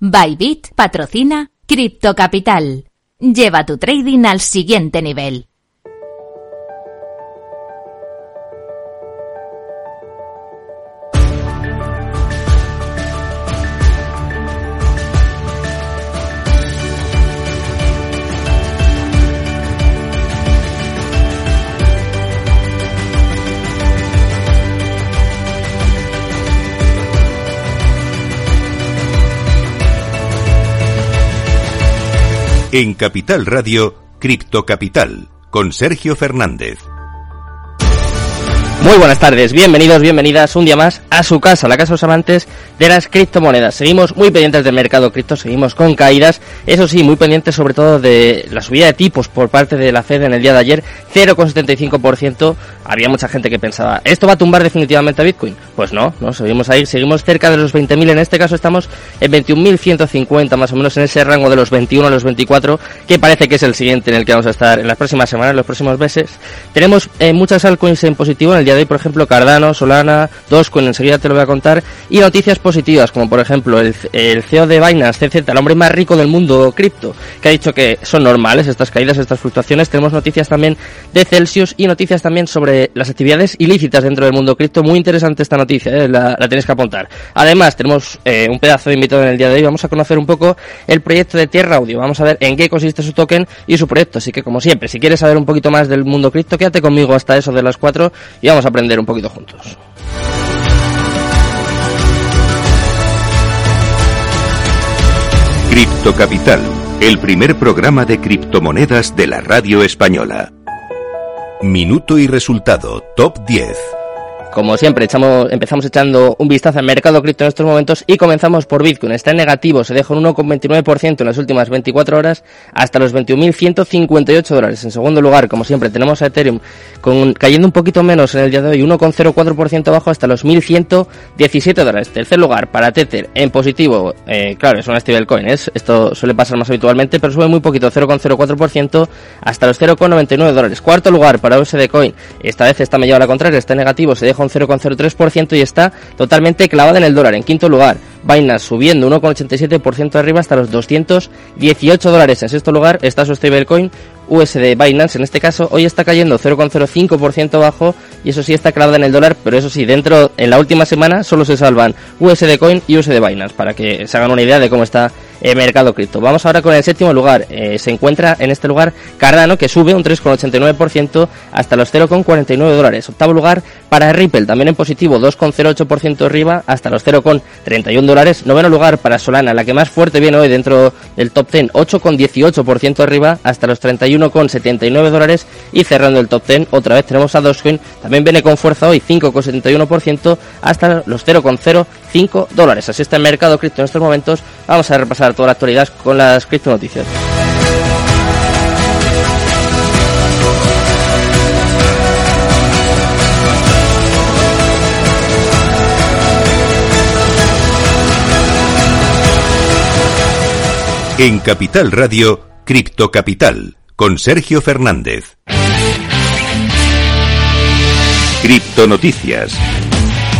Bybit patrocina Crypto Capital. Lleva tu trading al siguiente nivel. En Capital Radio, Cripto Capital, con Sergio Fernández. Muy buenas tardes, bienvenidos, bienvenidas un día más a su casa, la casa de los amantes de las criptomonedas. Seguimos muy pendientes del mercado cripto, seguimos con caídas, eso sí, muy pendientes sobre todo de la subida de tipos por parte de la Fed en el día de ayer, 0,75%. Había mucha gente que pensaba, ¿esto va a tumbar definitivamente a Bitcoin? Pues no, no, seguimos ahí, seguimos cerca de los 20.000, en este caso estamos en 21.150 más o menos en ese rango de los 21 a los 24, que parece que es el siguiente en el que vamos a estar en las próximas semanas, en los próximos meses. Tenemos eh, muchas altcoins en positivo en el día de hoy, por ejemplo, Cardano, Solana, Dogecoin, enseguida te lo voy a contar, y noticias positivas, como por ejemplo el, CEO de Binance, CZ, el hombre más rico del mundo cripto, que ha dicho que son normales estas caídas, estas fluctuaciones. Tenemos noticias también de Celsius y noticias también sobre las actividades ilícitas dentro del mundo cripto. Muy interesante esta noticia, ¿eh? la, la, tenéis que apuntar. Además, tenemos eh, un pedazo de invitado en el día de hoy. Vamos a conocer un poco el proyecto de Tierra Audio. Vamos a ver en qué consiste su token y su proyecto. Así que, como siempre, si quieres saber un poquito más del mundo cripto, quédate conmigo hasta eso de las 4 y vamos a aprender un poquito juntos. Cripto Capital, el primer programa de criptomonedas de la radio española. Minuto y resultado, top 10. Como siempre, empezamos echando un vistazo al mercado cripto en estos momentos y comenzamos por Bitcoin. Está en negativo, se deja un 1,29% en las últimas 24 horas hasta los 21.158 dólares. En segundo lugar, como siempre, tenemos a Ethereum cayendo un poquito menos en el día de hoy, 1,04% abajo hasta los 1.117 dólares. Tercer lugar, para Tether, en positivo, eh, claro, es una stablecoin, ¿es? esto suele pasar más habitualmente, pero sube muy poquito, 0,04% hasta los 0,99 dólares. Cuarto lugar, para USD Coin, esta vez está medio a la contraria, está en negativo, se deja un 0,03% y está totalmente clavada en el dólar. En quinto lugar, Binance subiendo 1,87% arriba hasta los 218 dólares. En sexto lugar está su stablecoin USD Binance, en este caso hoy está cayendo 0,05% abajo y eso sí está clavada en el dólar, pero eso sí, dentro, en la última semana solo se salvan USD Coin y USD Binance, para que se hagan una idea de cómo está el mercado cripto. Vamos ahora con el séptimo lugar, eh, se encuentra en este lugar Cardano, que sube un 3,89% hasta los 0,49 dólares. Octavo lugar para Ripple, también en positivo, 2,08% arriba hasta los 0,31 dólares. Noveno lugar para Solana, la que más fuerte viene hoy dentro del top 10, 8,18% arriba hasta los 31,79 dólares. Y cerrando el top 10, otra vez tenemos a Dogecoin, también viene con fuerza hoy, 5,71% hasta los 0,05 dólares. Así está el mercado cripto en estos momentos. Vamos a repasar toda la actualidad con las cripto noticias. En Capital Radio, Cripto Capital, con Sergio Fernández. Cripto Noticias.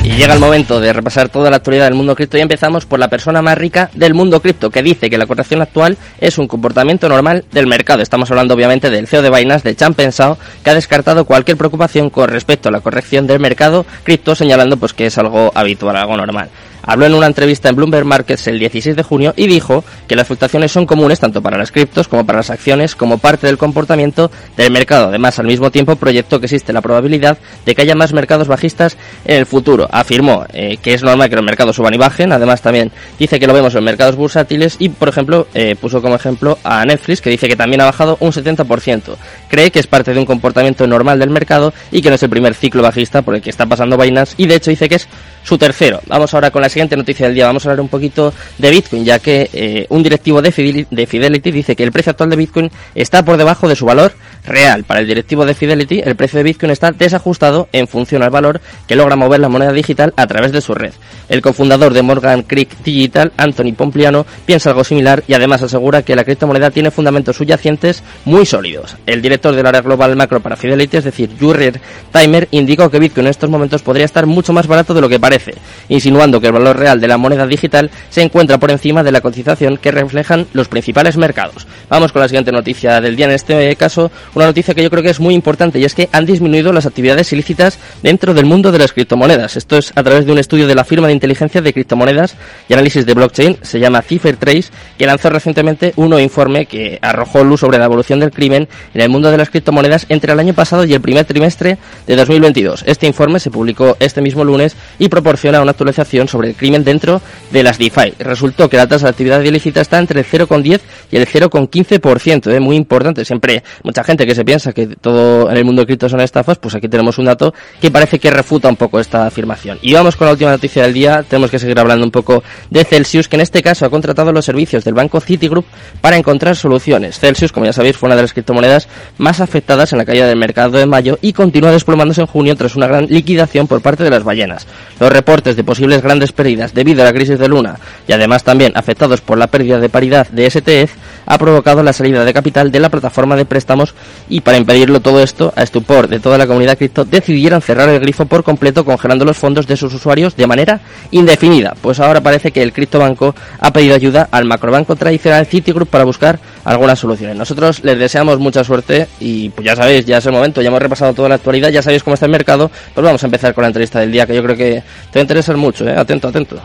Y llega el momento de repasar toda la actualidad del mundo cripto y empezamos por la persona más rica del mundo cripto que dice que la corrección actual es un comportamiento normal del mercado. Estamos hablando obviamente del CEO de Binance, de Chan Pensao, que ha descartado cualquier preocupación con respecto a la corrección del mercado cripto, señalando pues que es algo habitual, algo normal. Habló en una entrevista en Bloomberg Markets el 16 de junio y dijo que las fluctuaciones son comunes tanto para las criptos como para las acciones como parte del comportamiento del mercado. Además, al mismo tiempo proyectó que existe la probabilidad de que haya más mercados bajistas en el futuro. Afirmó eh, que es normal que los mercados suban y bajen. Además, también dice que lo vemos en mercados bursátiles y, por ejemplo, eh, puso como ejemplo a Netflix que dice que también ha bajado un 70%. Cree que es parte de un comportamiento normal del mercado y que no es el primer ciclo bajista por el que está pasando Binance y de hecho dice que es su tercero. Vamos ahora con la siguiente noticia del día. Vamos a hablar un poquito de Bitcoin, ya que eh, un directivo de Fidelity, de Fidelity dice que el precio actual de Bitcoin está por debajo de su valor real. Para el directivo de Fidelity, el precio de Bitcoin está desajustado en función al valor que logra mover la moneda digital a través de su red. El cofundador de Morgan Creek Digital, Anthony Pompliano, piensa algo similar y además asegura que la criptomoneda tiene fundamentos subyacentes muy sólidos. El director del área global macro para Fidelity, es decir, Jurrier Timer, indicó que Bitcoin en estos momentos podría estar mucho más barato de lo que parece, insinuando que el valor real de la moneda digital se encuentra por encima de la cotización que reflejan los principales mercados. Vamos con la siguiente noticia del día, en este caso una noticia que yo creo que es muy importante y es que han disminuido las actividades ilícitas dentro del mundo de las criptomonedas. Esto es a través de un estudio de la firma de inteligencia de criptomonedas y análisis de blockchain, se llama CipherTrace, que lanzó recientemente un informe que arrojó luz sobre la evolución del crimen en el mundo de las criptomonedas entre el año pasado y el primer trimestre de 2022. Este informe se publicó este mismo lunes y proporciona una actualización sobre el crimen dentro de las DeFi. Resultó que la tasa de actividad ilícita está entre el 0,10 y el 0,15%, ¿eh? muy importante. Siempre mucha gente que se piensa que todo en el mundo de cripto son estafas, pues aquí tenemos un dato que parece que refuta un poco esta afirmación. Y vamos con la última noticia del día. Tenemos que seguir hablando un poco de Celsius, que en este caso ha contratado los servicios del banco Citigroup para encontrar soluciones. Celsius, como ya sabéis, fue una de las criptomonedas más afectadas en la caída del mercado de mayo y continúa desplomándose en junio tras una gran liquidación por parte de las ballenas. Los reportes de posibles grandes pérdidas debido a la crisis de Luna y además también afectados por la pérdida de paridad de STF ha provocado la salida de capital de la plataforma de préstamos y para impedirlo todo esto, a estupor de toda la comunidad cripto, decidieron cerrar el grifo por completo congelando los fondos de sus usuarios de manera indefinida. Pues ahora parece que el criptobanco ha pedido ayuda al macrobanco tradicional Citigroup para buscar algunas soluciones. Nosotros les deseamos mucha suerte y pues ya sabéis, ya es el momento, ya hemos repasado toda la actualidad, ya sabéis cómo está el mercado, pues vamos a empezar con la entrevista del día que yo creo que te va a interesar mucho, ¿eh? atento, atento.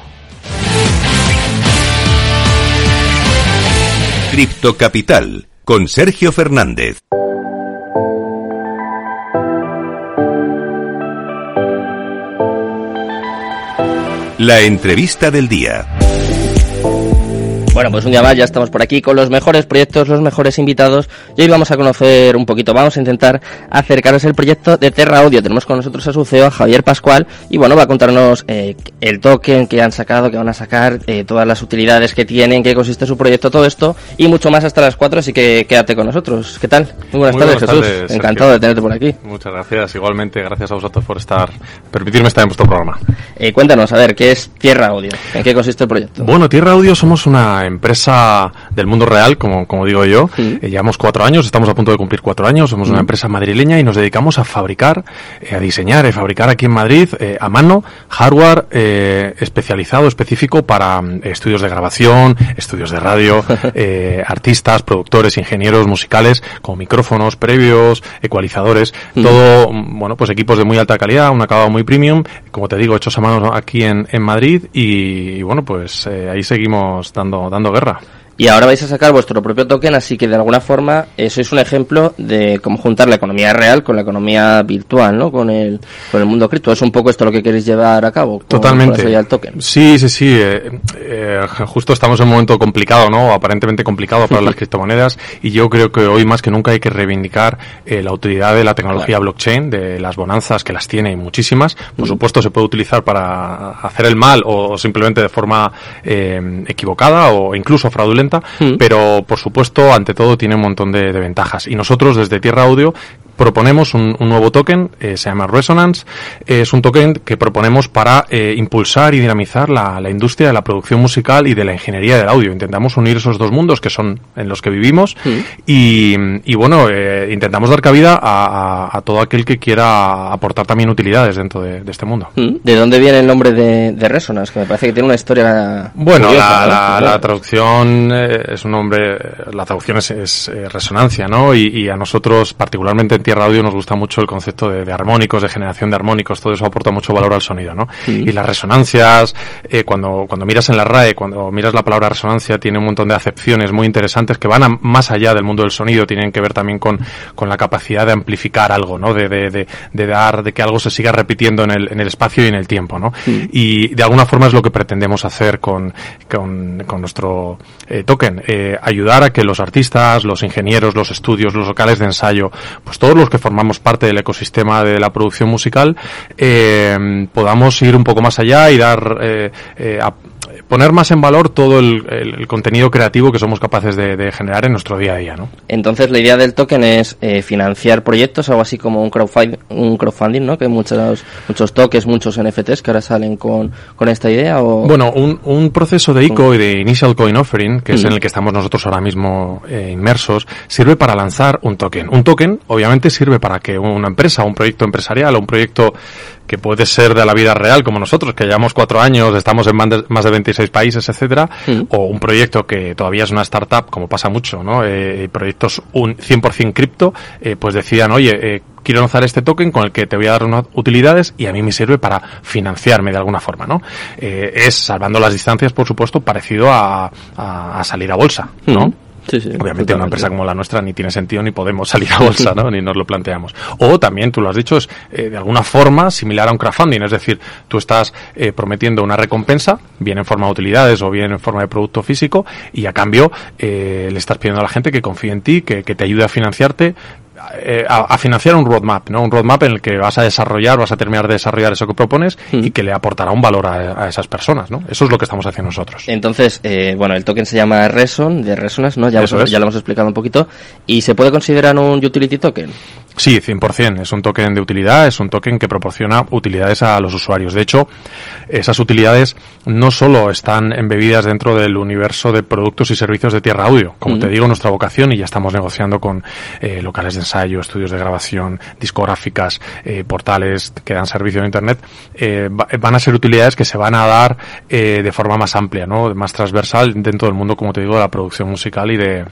Cripto Capital con Sergio Fernández. La entrevista del día. Bueno, pues un día más ya estamos por aquí con los mejores proyectos, los mejores invitados y hoy vamos a conocer un poquito, vamos a intentar acercaros el proyecto de Terra Audio. Tenemos con nosotros a su CEO, Javier Pascual, y bueno, va a contarnos eh, el token que han sacado, que van a sacar, eh, todas las utilidades que tienen, qué consiste su proyecto, todo esto y mucho más hasta las 4, así que quédate con nosotros. ¿Qué tal? Muy buenas, tardes, Jesús. Encantado de tenerte por aquí. Muchas gracias, igualmente, gracias a vosotros por estar, permitirme estar en vuestro programa. Eh, cuéntanos, a ver, ¿qué es Tierra Audio? ¿En qué consiste el proyecto? Bueno, Tierra Audio somos una empresa del mundo real, como, como digo yo. Eh, llevamos cuatro años, estamos a punto de cumplir cuatro años. Somos una empresa madrileña y nos dedicamos a fabricar, eh, a diseñar y fabricar aquí en Madrid a mano hardware especializado, específico para mm, estudios de grabación, estudios de radio, artistas, productores, ingenieros musicales, con micrófonos previos, ecualizadores, todo, mm, bueno, pues equipos de muy alta calidad, un acabado muy premium, como te digo, hechos a mano aquí en, en Madrid y, bueno, pues ahí seguimos dando dando guerra. Y ahora vais a sacar vuestro propio token, así que de alguna forma eso es un ejemplo de cómo juntar la economía real con la economía virtual, ¿no? Con el, con el mundo cripto. Es un poco esto lo que queréis llevar a cabo. Totalmente. el token. Sí, sí, sí. Eh, eh, justo estamos en un momento complicado, ¿no? Aparentemente complicado para las criptomonedas y yo creo que hoy más que nunca hay que reivindicar eh, la utilidad de la tecnología blockchain, de las bonanzas que las tiene y muchísimas. Por supuesto se puede utilizar para hacer el mal o simplemente de forma equivocada o incluso fraudulenta Mm. pero por supuesto, ante todo, tiene un montón de, de ventajas. Y nosotros desde Tierra Audio proponemos un, nuevo token, eh, se llama Resonance. es un token que proponemos para eh, impulsar y dinamizar la, industria de la producción musical y de la ingeniería del audio. Intentamos unir esos dos mundos que son en los que vivimos mm. y, bueno, eh, intentamos dar cabida a, todo aquel que quiera aportar también utilidades dentro de, este mundo. Mm. ¿De dónde viene el nombre de, Resonance? Que me parece que tiene una historia. Bueno, la, traducción es un nombre, la traducción es, resonancia, ¿no? Y, y a nosotros, particularmente Tierra Audio nos gusta mucho el concepto de, armónicos, de generación de armónicos, todo eso aporta mucho valor al sonido, ¿no? Y las resonancias, eh, cuando, cuando miras en la RAE, cuando miras la palabra resonancia, tiene un montón de acepciones muy interesantes que van más allá del mundo del sonido, tienen que ver también con, con la capacidad de amplificar algo, ¿no? De, de, de, dar, de que algo se siga repitiendo en el, en el espacio y en el tiempo, ¿no? Y de alguna forma es lo que pretendemos hacer con, con, con nuestro eh, token, eh, ayudar a que los artistas, los ingenieros, los estudios, los locales de ensayo, pues todo los que formamos parte del ecosistema de la producción musical, eh, podamos ir un poco más allá y dar, eh, eh, poner más en valor todo el, el, contenido creativo que somos capaces de, de, generar en nuestro día a día, ¿no? Entonces la idea del token es eh, financiar proyectos, algo así como un crowdfunding, un crowdfunding, ¿no? Que muchos muchos tokens, muchos NFTs que ahora salen con, con esta idea o bueno un, un proceso de ICO y de Initial Coin Offering que es en el que estamos nosotros ahora mismo eh, inmersos sirve para lanzar un token. Un token obviamente sirve para que una empresa, un proyecto empresarial o un proyecto que puede ser de la vida real como nosotros, que llevamos cuatro años, estamos en más de 26 países, etcétera, o un proyecto que todavía es una startup, como pasa mucho, ¿no? Eh, proyectos un 100% cripto, eh, pues decidan, oye, eh, quiero lanzar este token con el que te voy a dar unas utilidades y a mí me sirve para financiarme de alguna forma, ¿no? Eh, es, salvando las distancias, por supuesto, parecido a, a, a salir a bolsa, ¿no? Sí, sí, Obviamente una empresa como la nuestra ni tiene sentido ni podemos salir a bolsa, ¿no? ni nos lo planteamos. O también, tú lo has dicho, es eh, de alguna forma similar a un crowdfunding, es decir, tú estás eh, prometiendo una recompensa, bien en forma de utilidades o bien en forma de producto físico, y a cambio eh, le estás pidiendo a la gente que confíe en ti, que, que te ayude a financiarte, eh, a, a, financiar un roadmap, ¿no? Un roadmap en el que vas a desarrollar, vas a terminar de desarrollar eso que propones y que le aportará un valor a, a, esas personas, ¿no? Eso es lo que estamos haciendo nosotros. Entonces, eh, bueno, el token se llama Reson, de Resonance, ¿no? Ya, hemos, es. ya lo hemos explicado un poquito. ¿Y se puede considerar un utility token? Sí, 100%. Es un token de utilidad, es un token que proporciona utilidades a los usuarios. De hecho, esas utilidades no solo están embebidas dentro del universo de productos y servicios de Tierra Audio. Como mm. te digo, nuestra vocación, y ya estamos negociando con eh, locales de ensayo, estudios de grabación, discográficas, eh, portales que dan servicio de Internet, eh, van a ser utilidades que se van a dar eh, de forma más amplia, ¿no? más transversal dentro del mundo, como te digo, de la producción musical y de,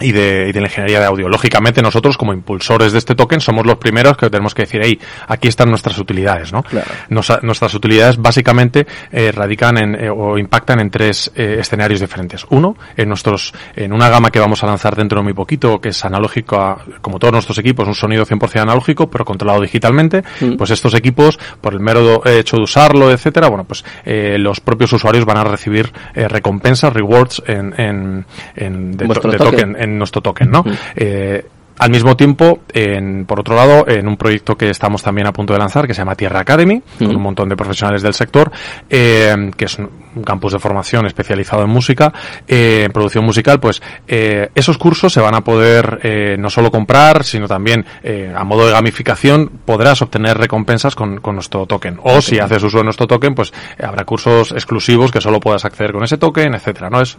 y de, y de la ingeniería de audio. Lógicamente nosotros como impulsores de este token somos los primeros que tenemos que decir, hey, aquí están nuestras utilidades, ¿no? Claro. Nos, nuestras utilidades básicamente eh, radican en, eh, o impactan en tres eh, escenarios diferentes. Uno, en nuestros, en una gama que vamos a lanzar dentro de muy poquito, que es analógico, a, como todos nuestros equipos, un sonido 100% analógico, pero controlado digitalmente, mm. pues estos equipos, por el mero hecho de usarlo, etcétera, bueno, pues eh, los propios usuarios van a recibir recompensas, rewards en, en, en de, to, de token en nuestro token, ¿no? Eh, al mismo tiempo, en, por otro lado, en un proyecto que estamos también a punto de lanzar, que se llama Tierra Academy, con un montón de profesionales del sector, eh, que es un campus de formación especializado en música, eh, en producción musical, pues eh, esos cursos se van a poder eh, no solo comprar, sino también eh, a modo de gamificación podrás obtener recompensas con, con nuestro token. O si haces uso de nuestro token, pues habrá cursos exclusivos que solo puedas acceder con ese token, etcétera. ¿no? Es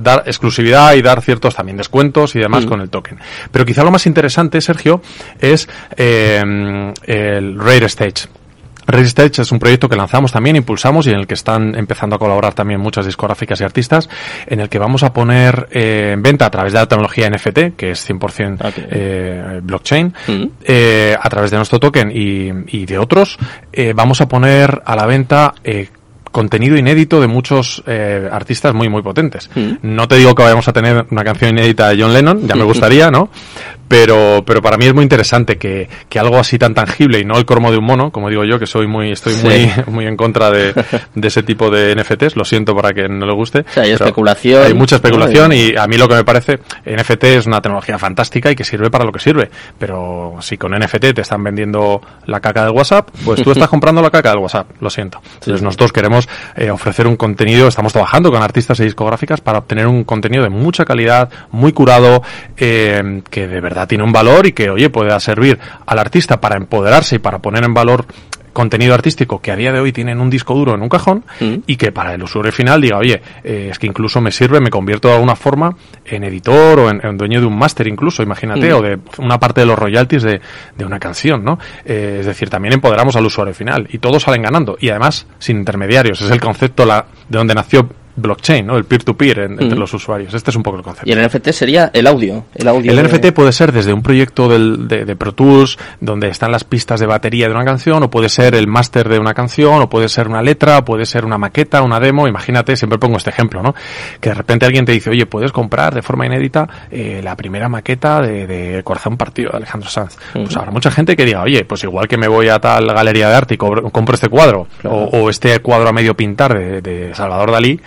dar exclusividad y dar ciertos también descuentos y demás Mm. con el token. Pero quizá lo más interesante, Sergio, es eh, el Rare Stage. Rare Stage es un proyecto que lanzamos también, impulsamos y en el que están empezando a colaborar también muchas discográficas y artistas, en el que vamos a poner eh, en venta a través de la tecnología NFT, que es 100% Okay. eh, blockchain, Mm. eh, a través de nuestro token y, y de otros, eh, vamos a poner a la venta eh, contenido inédito de muchos eh, artistas muy muy potentes. Mm. No te digo que vayamos a tener una canción inédita de John Lennon, ya me gustaría, ¿no? Pero, pero para mí es muy interesante que, que algo así tan tangible y no el cormo de un mono, como digo yo, que soy muy, estoy Sí. muy, muy en contra de, de ese tipo de NFTs, lo siento para que no le guste. O sea, hay especulación. Hay mucha especulación ¿no? y a mí lo que me parece, NFT es una tecnología fantástica y que sirve para lo que sirve. Pero si con NFT te están vendiendo la caca del WhatsApp, pues tú estás comprando la caca del WhatsApp, lo siento. Entonces Sí. nosotros queremos eh, ofrecer un contenido, estamos trabajando con artistas y discográficas para obtener un contenido de mucha calidad, muy curado, eh, que de verdad tiene un valor y que, oye, pueda servir al artista para empoderarse y para poner en valor contenido artístico que a día de hoy tienen un disco duro en un cajón Mm. y que para el usuario final diga, oye, eh, es que incluso me sirve, me convierto de alguna forma en editor o en, en dueño de un máster incluso, imagínate, Mm. o de una parte de los royalties de, de una canción, ¿no? Eh, es decir, también empoderamos al usuario final y todos salen ganando y además sin intermediarios. Es el concepto la, de donde nació blockchain, ¿no? El peer-to-peer en- entre los usuarios. Este es un poco el concepto. Y el NFT sería el audio. El, audio El de- NFT puede ser desde un proyecto del- de, de Pro Tools, donde están las pistas de batería de una canción, o puede ser el máster de una canción, o puede ser una letra, o puede ser una maqueta, una demo. Imagínate, siempre pongo este ejemplo, ¿no? Que de repente alguien te dice, oye, puedes comprar de forma inédita eh, la primera maqueta de, de Corazón Partido de Alejandro Sanz. Pues habrá mucha gente que diga, oye, pues igual que me voy a tal galería de arte y compro este cuadro, Claro. o, o este cuadro a medio pintar de, de Salvador Dalí,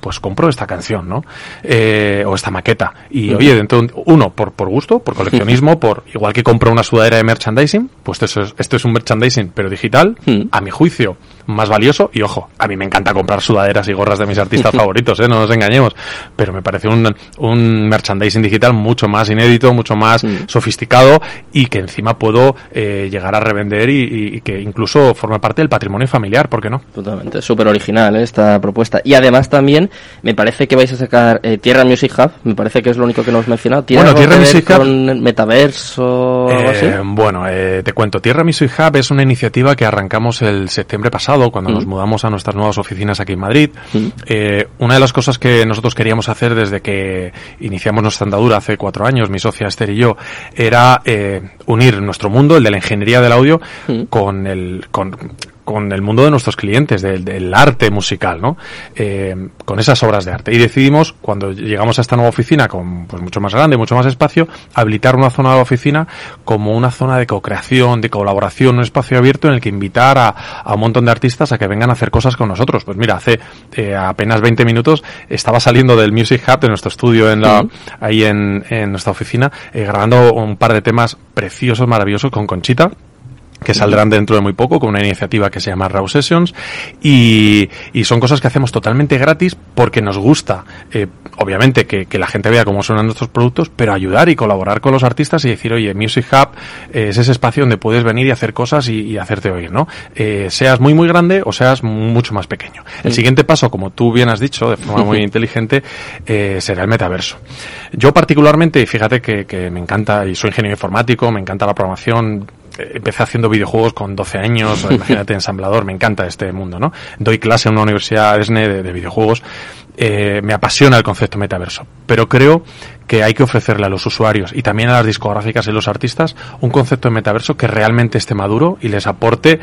pues compro esta canción, ¿no? Eh, o esta maqueta. Y Ujú. oye, dentro de un- uno, por, por gusto, por coleccionismo, por igual que compro una sudadera de merchandising, pues esto es, esto es un merchandising, pero digital, a mi juicio, más valioso. Y ojo, a mí me encanta comprar sudaderas y gorras de mis artistas favoritos, ¿eh? no nos engañemos. Pero me parece un, un merchandising digital mucho más inédito, mucho más Mm. sofisticado y que encima puedo eh, llegar a revender y, y- y que incluso forma parte del patrimonio familiar, ¿por qué no? Totalmente, súper original ¿eh? esta propuesta. Y además también me parece que vais a sacar eh, Tierra Music Hub, me parece que es lo único que no hemos mencionado. ¿Tiene Bueno, algo Tierra que ver Music Hub- con metaverso o algo así? Eh, bueno, eh, te cuento. Tierra Music Hub es una iniciativa que arrancamos el septiembre pasado, cuando Mm. nos mudamos a nuestras nuevas oficinas aquí en Madrid. Mm. Eh, una de las cosas que nosotros queríamos hacer desde que iniciamos nuestra andadura hace cuatro años, mi socia Esther y yo, era eh, unir nuestro mundo, el de la ingeniería del audio, Mm. con el con, con el mundo de nuestros clientes, del, del arte musical, ¿no? Eh, con esas obras de arte. Y decidimos, cuando llegamos a esta nueva oficina, con pues mucho más grande, mucho más espacio, habilitar una zona de la oficina como una zona de co-creación, de colaboración, un espacio abierto en el que invitar a, a un montón de artistas a que vengan a hacer cosas con nosotros. Pues mira, hace eh, apenas 20 minutos estaba saliendo del Music Hub de nuestro estudio en la, ahí en, en nuestra oficina, eh, grabando un par de temas preciosos, maravillosos con Conchita que saldrán dentro de muy poco con una iniciativa que se llama Raw Sessions y, y son cosas que hacemos totalmente gratis porque nos gusta, eh, obviamente, que, que la gente vea cómo suenan nuestros productos, pero ayudar y colaborar con los artistas y decir, oye, Music Hub eh, es ese espacio donde puedes venir y hacer cosas y, y hacerte oír, ¿no? Eh, seas muy, muy grande o seas mucho más pequeño. El Mm. siguiente paso, como tú bien has dicho, de forma muy inteligente, eh, será el metaverso. Yo particularmente, y fíjate que, que me encanta, y soy ingeniero informático, me encanta la programación, empecé haciendo videojuegos con 12 años, o imagínate ensamblador, me encanta este mundo, ¿no? Doy clase en una universidad ESNE de, de videojuegos, eh, me apasiona el concepto metaverso, pero creo que hay que ofrecerle a los usuarios y también a las discográficas y los artistas un concepto de metaverso que realmente esté maduro y les aporte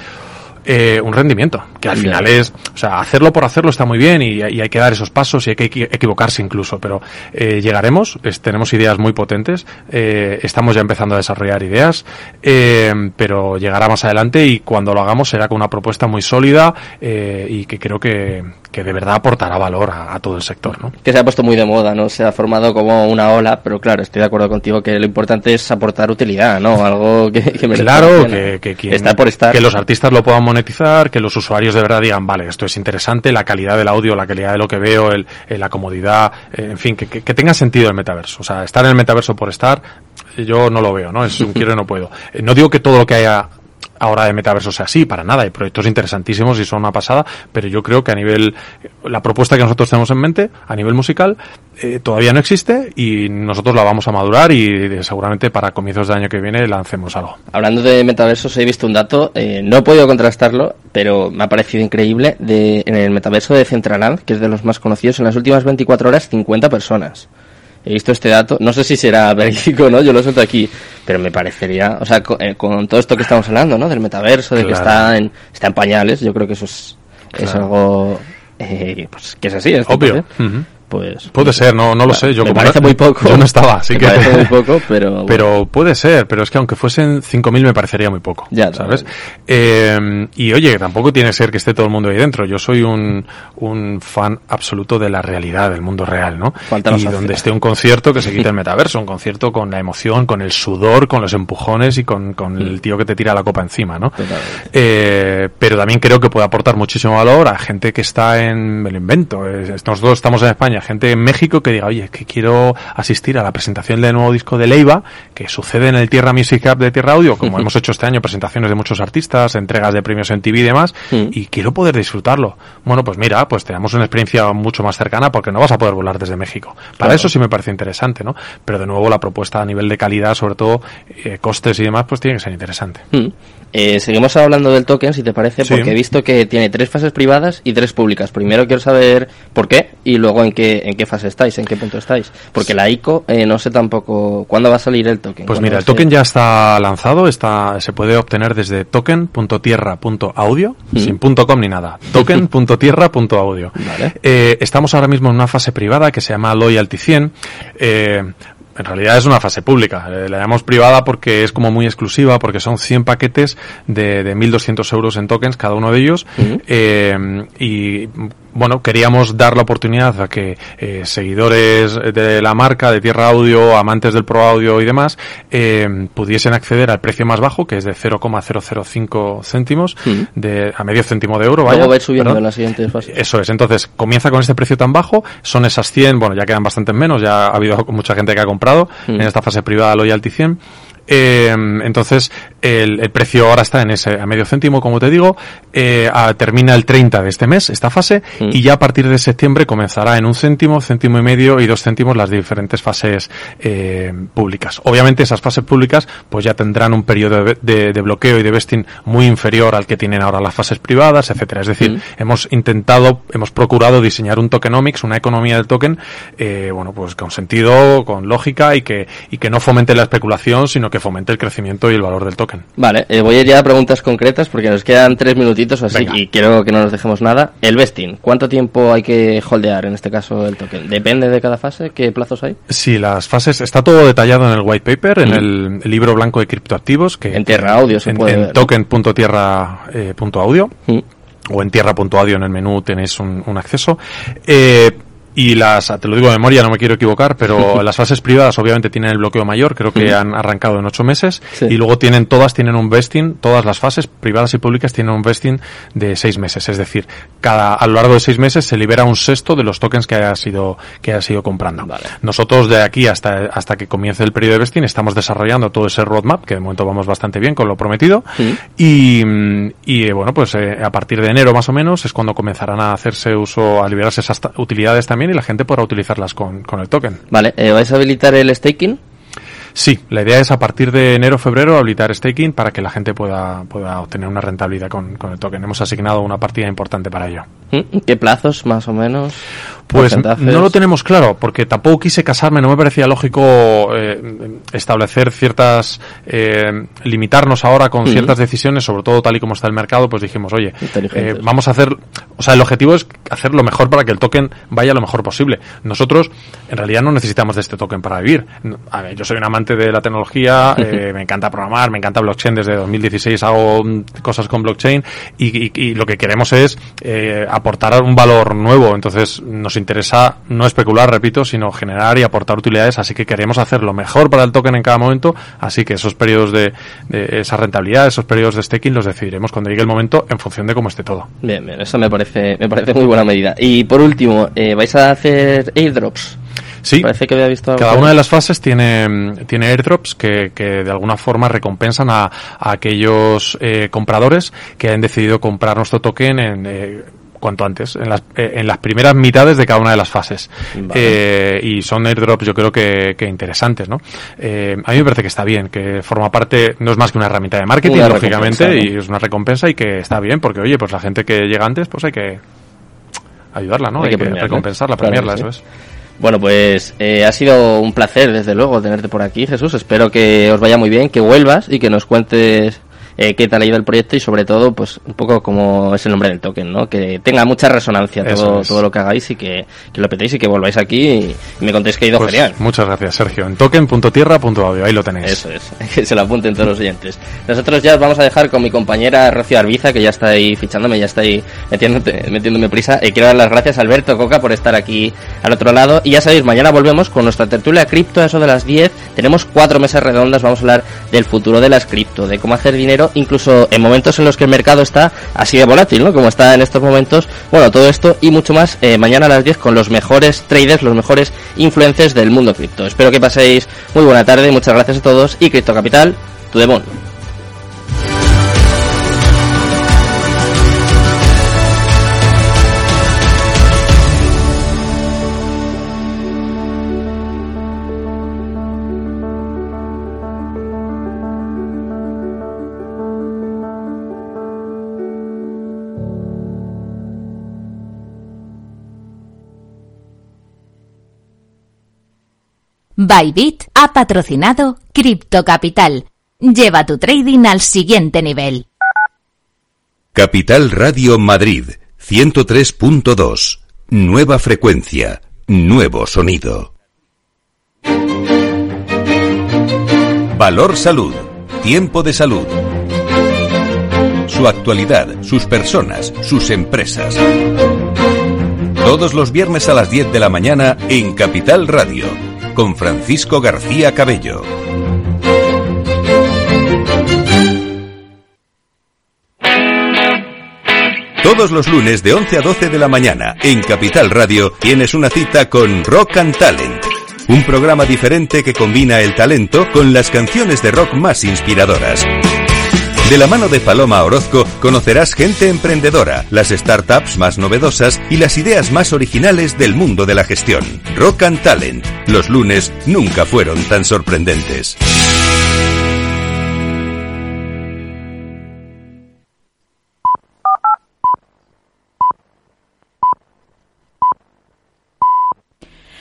eh, un rendimiento, que al final es, o sea, hacerlo por hacerlo está muy bien y, y hay que dar esos pasos y hay que equi- equivocarse incluso, pero eh, llegaremos, es- tenemos ideas muy potentes, eh, estamos ya empezando a desarrollar ideas, eh, pero llegará más adelante y cuando lo hagamos será con una propuesta muy sólida eh, y que creo que, que de verdad aportará valor a, a todo el sector, ¿no? que se ha puesto muy de moda, ¿no? Se ha formado como una ola, pero claro, estoy de acuerdo contigo que lo importante es aportar utilidad, ¿no? Algo que, que merezca Claro, que, que, quien- Está por estar. que los artistas lo puedan monetizar, que los usuarios de verdad digan, vale, esto es interesante, la calidad del audio, la calidad de lo que veo, el, eh, la comodidad, eh, en fin, que, que, tenga sentido el metaverso. O sea, estar en el metaverso por estar, yo no lo veo, ¿no? Es un quiero y no puedo. Eh, no digo que todo lo que haya ahora de metaverso sea así, para nada, hay proyectos interesantísimos y son una pasada, pero yo creo que a nivel, la propuesta que nosotros tenemos en mente, a nivel musical, eh, todavía no existe y nosotros la vamos a madurar y eh, seguramente para comienzos del año que viene lancemos algo. Hablando de metaversos, he visto un dato, eh, no he podido contrastarlo, pero me ha parecido increíble, de, en el metaverso de Centraland, que es de los más conocidos, en las últimas 24 horas 50 personas. He visto este dato, no sé si será verídico no, yo lo suelto aquí, pero me parecería, o sea, con, eh, con todo esto que estamos hablando, ¿no? Del metaverso, de que está en, está en pañales, yo creo que eso es, es algo, eh, pues que es así, es Obvio. 100%. Ujú. Pues, Puede ser, no, no lo sé. Yo me como parece no- muy poco. Yo no estaba, así Me que. parece muy poco, pero bueno. Pero puede ser, pero es que aunque fuesen 5.000 me parecería muy poco. Ya, ¿sabes? Eh, y oye, tampoco tiene que ser que esté todo el mundo ahí dentro. Yo soy un, un fan absoluto de la realidad, del mundo real, ¿no? Falta y donde esté un concierto que se quite el metaverso, un concierto con la emoción, con el sudor, con los empujones y con, con el tío que te tira la copa encima, ¿no? Eh, pero también creo que puede aportar muchísimo valor a gente que está en me lo invento. eh, Nosotros estamos en España, gente en México que diga, oye, es que quiero asistir a la presentación del nuevo disco de Leiva, que sucede en el Tierra Music Hub de Tierra Audio, como hemos hecho este año, presentaciones de muchos artistas, entregas de premios en TV y demás, y quiero poder disfrutarlo. Bueno, pues mira, pues te damos una experiencia mucho más cercana porque no vas a poder volar desde México. Para Claro. eso sí me parece interesante, ¿no? Pero de nuevo la propuesta a nivel de calidad, sobre todo eh, costes y demás, pues tiene que ser interesante. Mm. Eh, seguimos hablando del token, si te parece, Sí. porque he visto que tiene tres fases privadas y tres públicas. Primero quiero saber por qué y luego en qué en qué fase estáis, en qué punto estáis. Porque la ICO, eh, no sé tampoco cuándo va a salir el token. Pues ¿Cuándo mira, el token ya está lanzado, está, se puede obtener desde token.tierra.audio, Mm. sin punto .com ni nada, token.tierra.audio. Vale. Eh, estamos ahora mismo en una fase privada que se llama Loyalty 100. En realidad es una fase pública. Eh, la llamamos privada porque es como muy exclusiva, porque son 100 paquetes de, de 1.200 euros en tokens cada uno de ellos. Eh, y bueno, queríamos dar la oportunidad a que eh, seguidores de la marca, de Tierra Audio, amantes del Pro Audio y demás, eh, pudiesen acceder al precio más bajo, que es de 0,005 céntimos, Mm. de, a medio céntimo de euro. Vaya, Luego va a ir subiendo en las siguientes fases. Eso es, entonces comienza con este precio tan bajo, son esas 100, bueno, ya quedan bastantes menos, ya ha habido mucha gente que ha comprado Mm. en esta fase privada Loyalty 100. Eh, entonces, el, el precio ahora está en ese a medio céntimo, como te digo, eh, a- termina el 30 de este mes, esta fase, Mm. y ya a partir de septiembre comenzará en un céntimo, céntimo y medio y dos céntimos las diferentes fases eh, públicas. Obviamente esas fases públicas pues ya tendrán un periodo de, de- de bloqueo y de vesting muy inferior al que tienen ahora las fases privadas, etcétera. Es decir, Mm. hemos intentado, hemos procurado diseñar un tokenomics, una economía del token, eh, bueno, pues con sentido, con lógica y que, y que no fomente la especulación, sino que fomente el crecimiento y el valor del token. Vale, eh, voy a ir ya a preguntas concretas porque nos quedan tres minutitos así Venga. y quiero que no nos dejemos nada. El vesting, ¿cuánto tiempo hay que holdear en este caso el token? ¿Depende de cada fase? ¿Qué plazos hay? Sí, las fases, está todo detallado en el white paper, en Mm. el, el libro blanco de criptoactivos, que En Tierra Audio se en, puede en token.tierra.audio Mm. o en tierra.audio en el menú tenéis un, un acceso. Eh, y las, te lo digo de memoria, no me quiero equivocar, pero las fases privadas obviamente tienen el bloqueo mayor, creo que han arrancado en ocho meses, Sí. y luego tienen, todas tienen un vesting, todas las fases privadas y públicas tienen un vesting de seis meses, es decir, cada, a lo largo de seis meses se libera un sexto de los tokens que haya sido, que haya sido comprando. Vale. Nosotros de aquí hasta, hasta que comience el periodo de vesting estamos desarrollando todo ese roadmap, que de momento vamos bastante bien con lo prometido, Sí. y, y eh, bueno, pues eh, a partir de enero más o menos es cuando comenzarán a hacerse uso, a liberarse esas utilidades también y la gente podrá utilizarlas con, con el token. Vale, eh, ¿vais a habilitar el staking? Sí, la idea es a partir de enero febrero habilitar staking para que la gente pueda, pueda obtener una rentabilidad con, con el token. Hemos asignado una partida importante para ello. ¿Mm? ¿Qué plazos más o menos? Pues no lo tenemos claro, porque tampoco quise casarme, no me parecía lógico eh, establecer ciertas, eh, limitarnos ahora con ciertas decisiones, sobre todo tal y como está el mercado, pues dijimos, oye, eh, vamos a hacer, o sea, el objetivo es hacer lo mejor para que el token vaya lo mejor posible. Nosotros, en realidad, no necesitamos de este token para vivir. No, a ver, yo soy un amante de la tecnología, eh, me encanta programar, me encanta blockchain, desde 2016 hago mm, cosas con blockchain y, y- y lo que queremos es eh, aportar un valor nuevo. Entonces, nos interesa no especular, repito, sino generar y aportar utilidades, así que queremos hacer lo mejor para el token en cada momento, así que esos periodos de, de esa rentabilidad, esos periodos de staking los decidiremos cuando llegue el momento en función de cómo esté todo. Bien, bien, eso me parece, me parece muy buena medida. Y por último, eh, ¿vais a hacer airdrops? Sí, Parece que había visto Cada una de las fases tiene, tiene airdrops que, que de alguna forma recompensan a, a aquellos eh, compradores que han decidido comprar nuestro token en, eh, cuanto antes, en las, eh, en las primeras mitades de cada una de las fases. Vale. Eh, y son airdrops yo creo que, que interesantes, ¿no? Eh, a mí me parece que está bien, que forma parte, no es más que una herramienta de marketing, Una lógicamente, y es una recompensa y que está bien, porque oye, pues la gente que llega antes, pues hay que ayudarla, ¿no? Hay Hay, que que, premiarla. recompensarla, Claro premiarla, sí. eso es. Bueno, pues eh, ha sido un placer, desde luego, tenerte por aquí, Jesús. Espero que os vaya muy bien, que vuelvas y que nos cuentes eh, qué tal ha ido el proyecto y sobre todo, pues un poco como es el nombre del token, ¿no? Que tenga mucha resonancia Eso todo, todo lo que hagáis y que, que lo petéis y que volváis aquí y, me contéis que ha ido Pues, genial. Muchas gracias, Sergio. En token.tierra.audio, ahí lo tenéis. Eso es, que se lo apunten todos los oyentes. Nosotros ya os vamos a dejar con mi compañera Rocío Arbiza, que ya está ahí fichándome, ya está ahí metiéndote- metiéndome prisa. Y quiero dar las gracias a Alberto Coca por estar aquí al otro lado. Y ya sabéis, mañana volvemos con nuestra tertulia cripto, a eso de las 10. Tenemos cuatro mesas redondas, vamos a hablar del futuro de las cripto, de cómo hacer dinero, incluso en momentos en los que el mercado está así de volátil, ¿no? Como está en estos momentos. Bueno, todo esto y mucho más eh, mañana a las 10 con los mejores traders, los mejores influencers del mundo cripto. Espero que paséis muy buena tarde, muchas gracias a todos y Cripto Capital, tu demon. Bybit ha patrocinado Crypto Capital. Lleva tu trading al siguiente nivel. Capital Radio Madrid 103.2. Nueva frecuencia, nuevo sonido. Valor Salud. Tiempo de salud. Su actualidad, sus personas, sus empresas. Todos los viernes a las 10 de la mañana en Capital Radio, con Francisco García Cabello. Todos los lunes de 11 a 12 de la mañana en Capital Radio tienes una cita con Rock and Talent. Un programa diferente que combina el talento con las canciones de rock más inspiradoras. De la mano de Paloma Orozco conocerás gente emprendedora, las startups más novedosas y las ideas más originales del mundo de la gestión. Rock and Talent. Los lunes nunca fueron tan sorprendentes.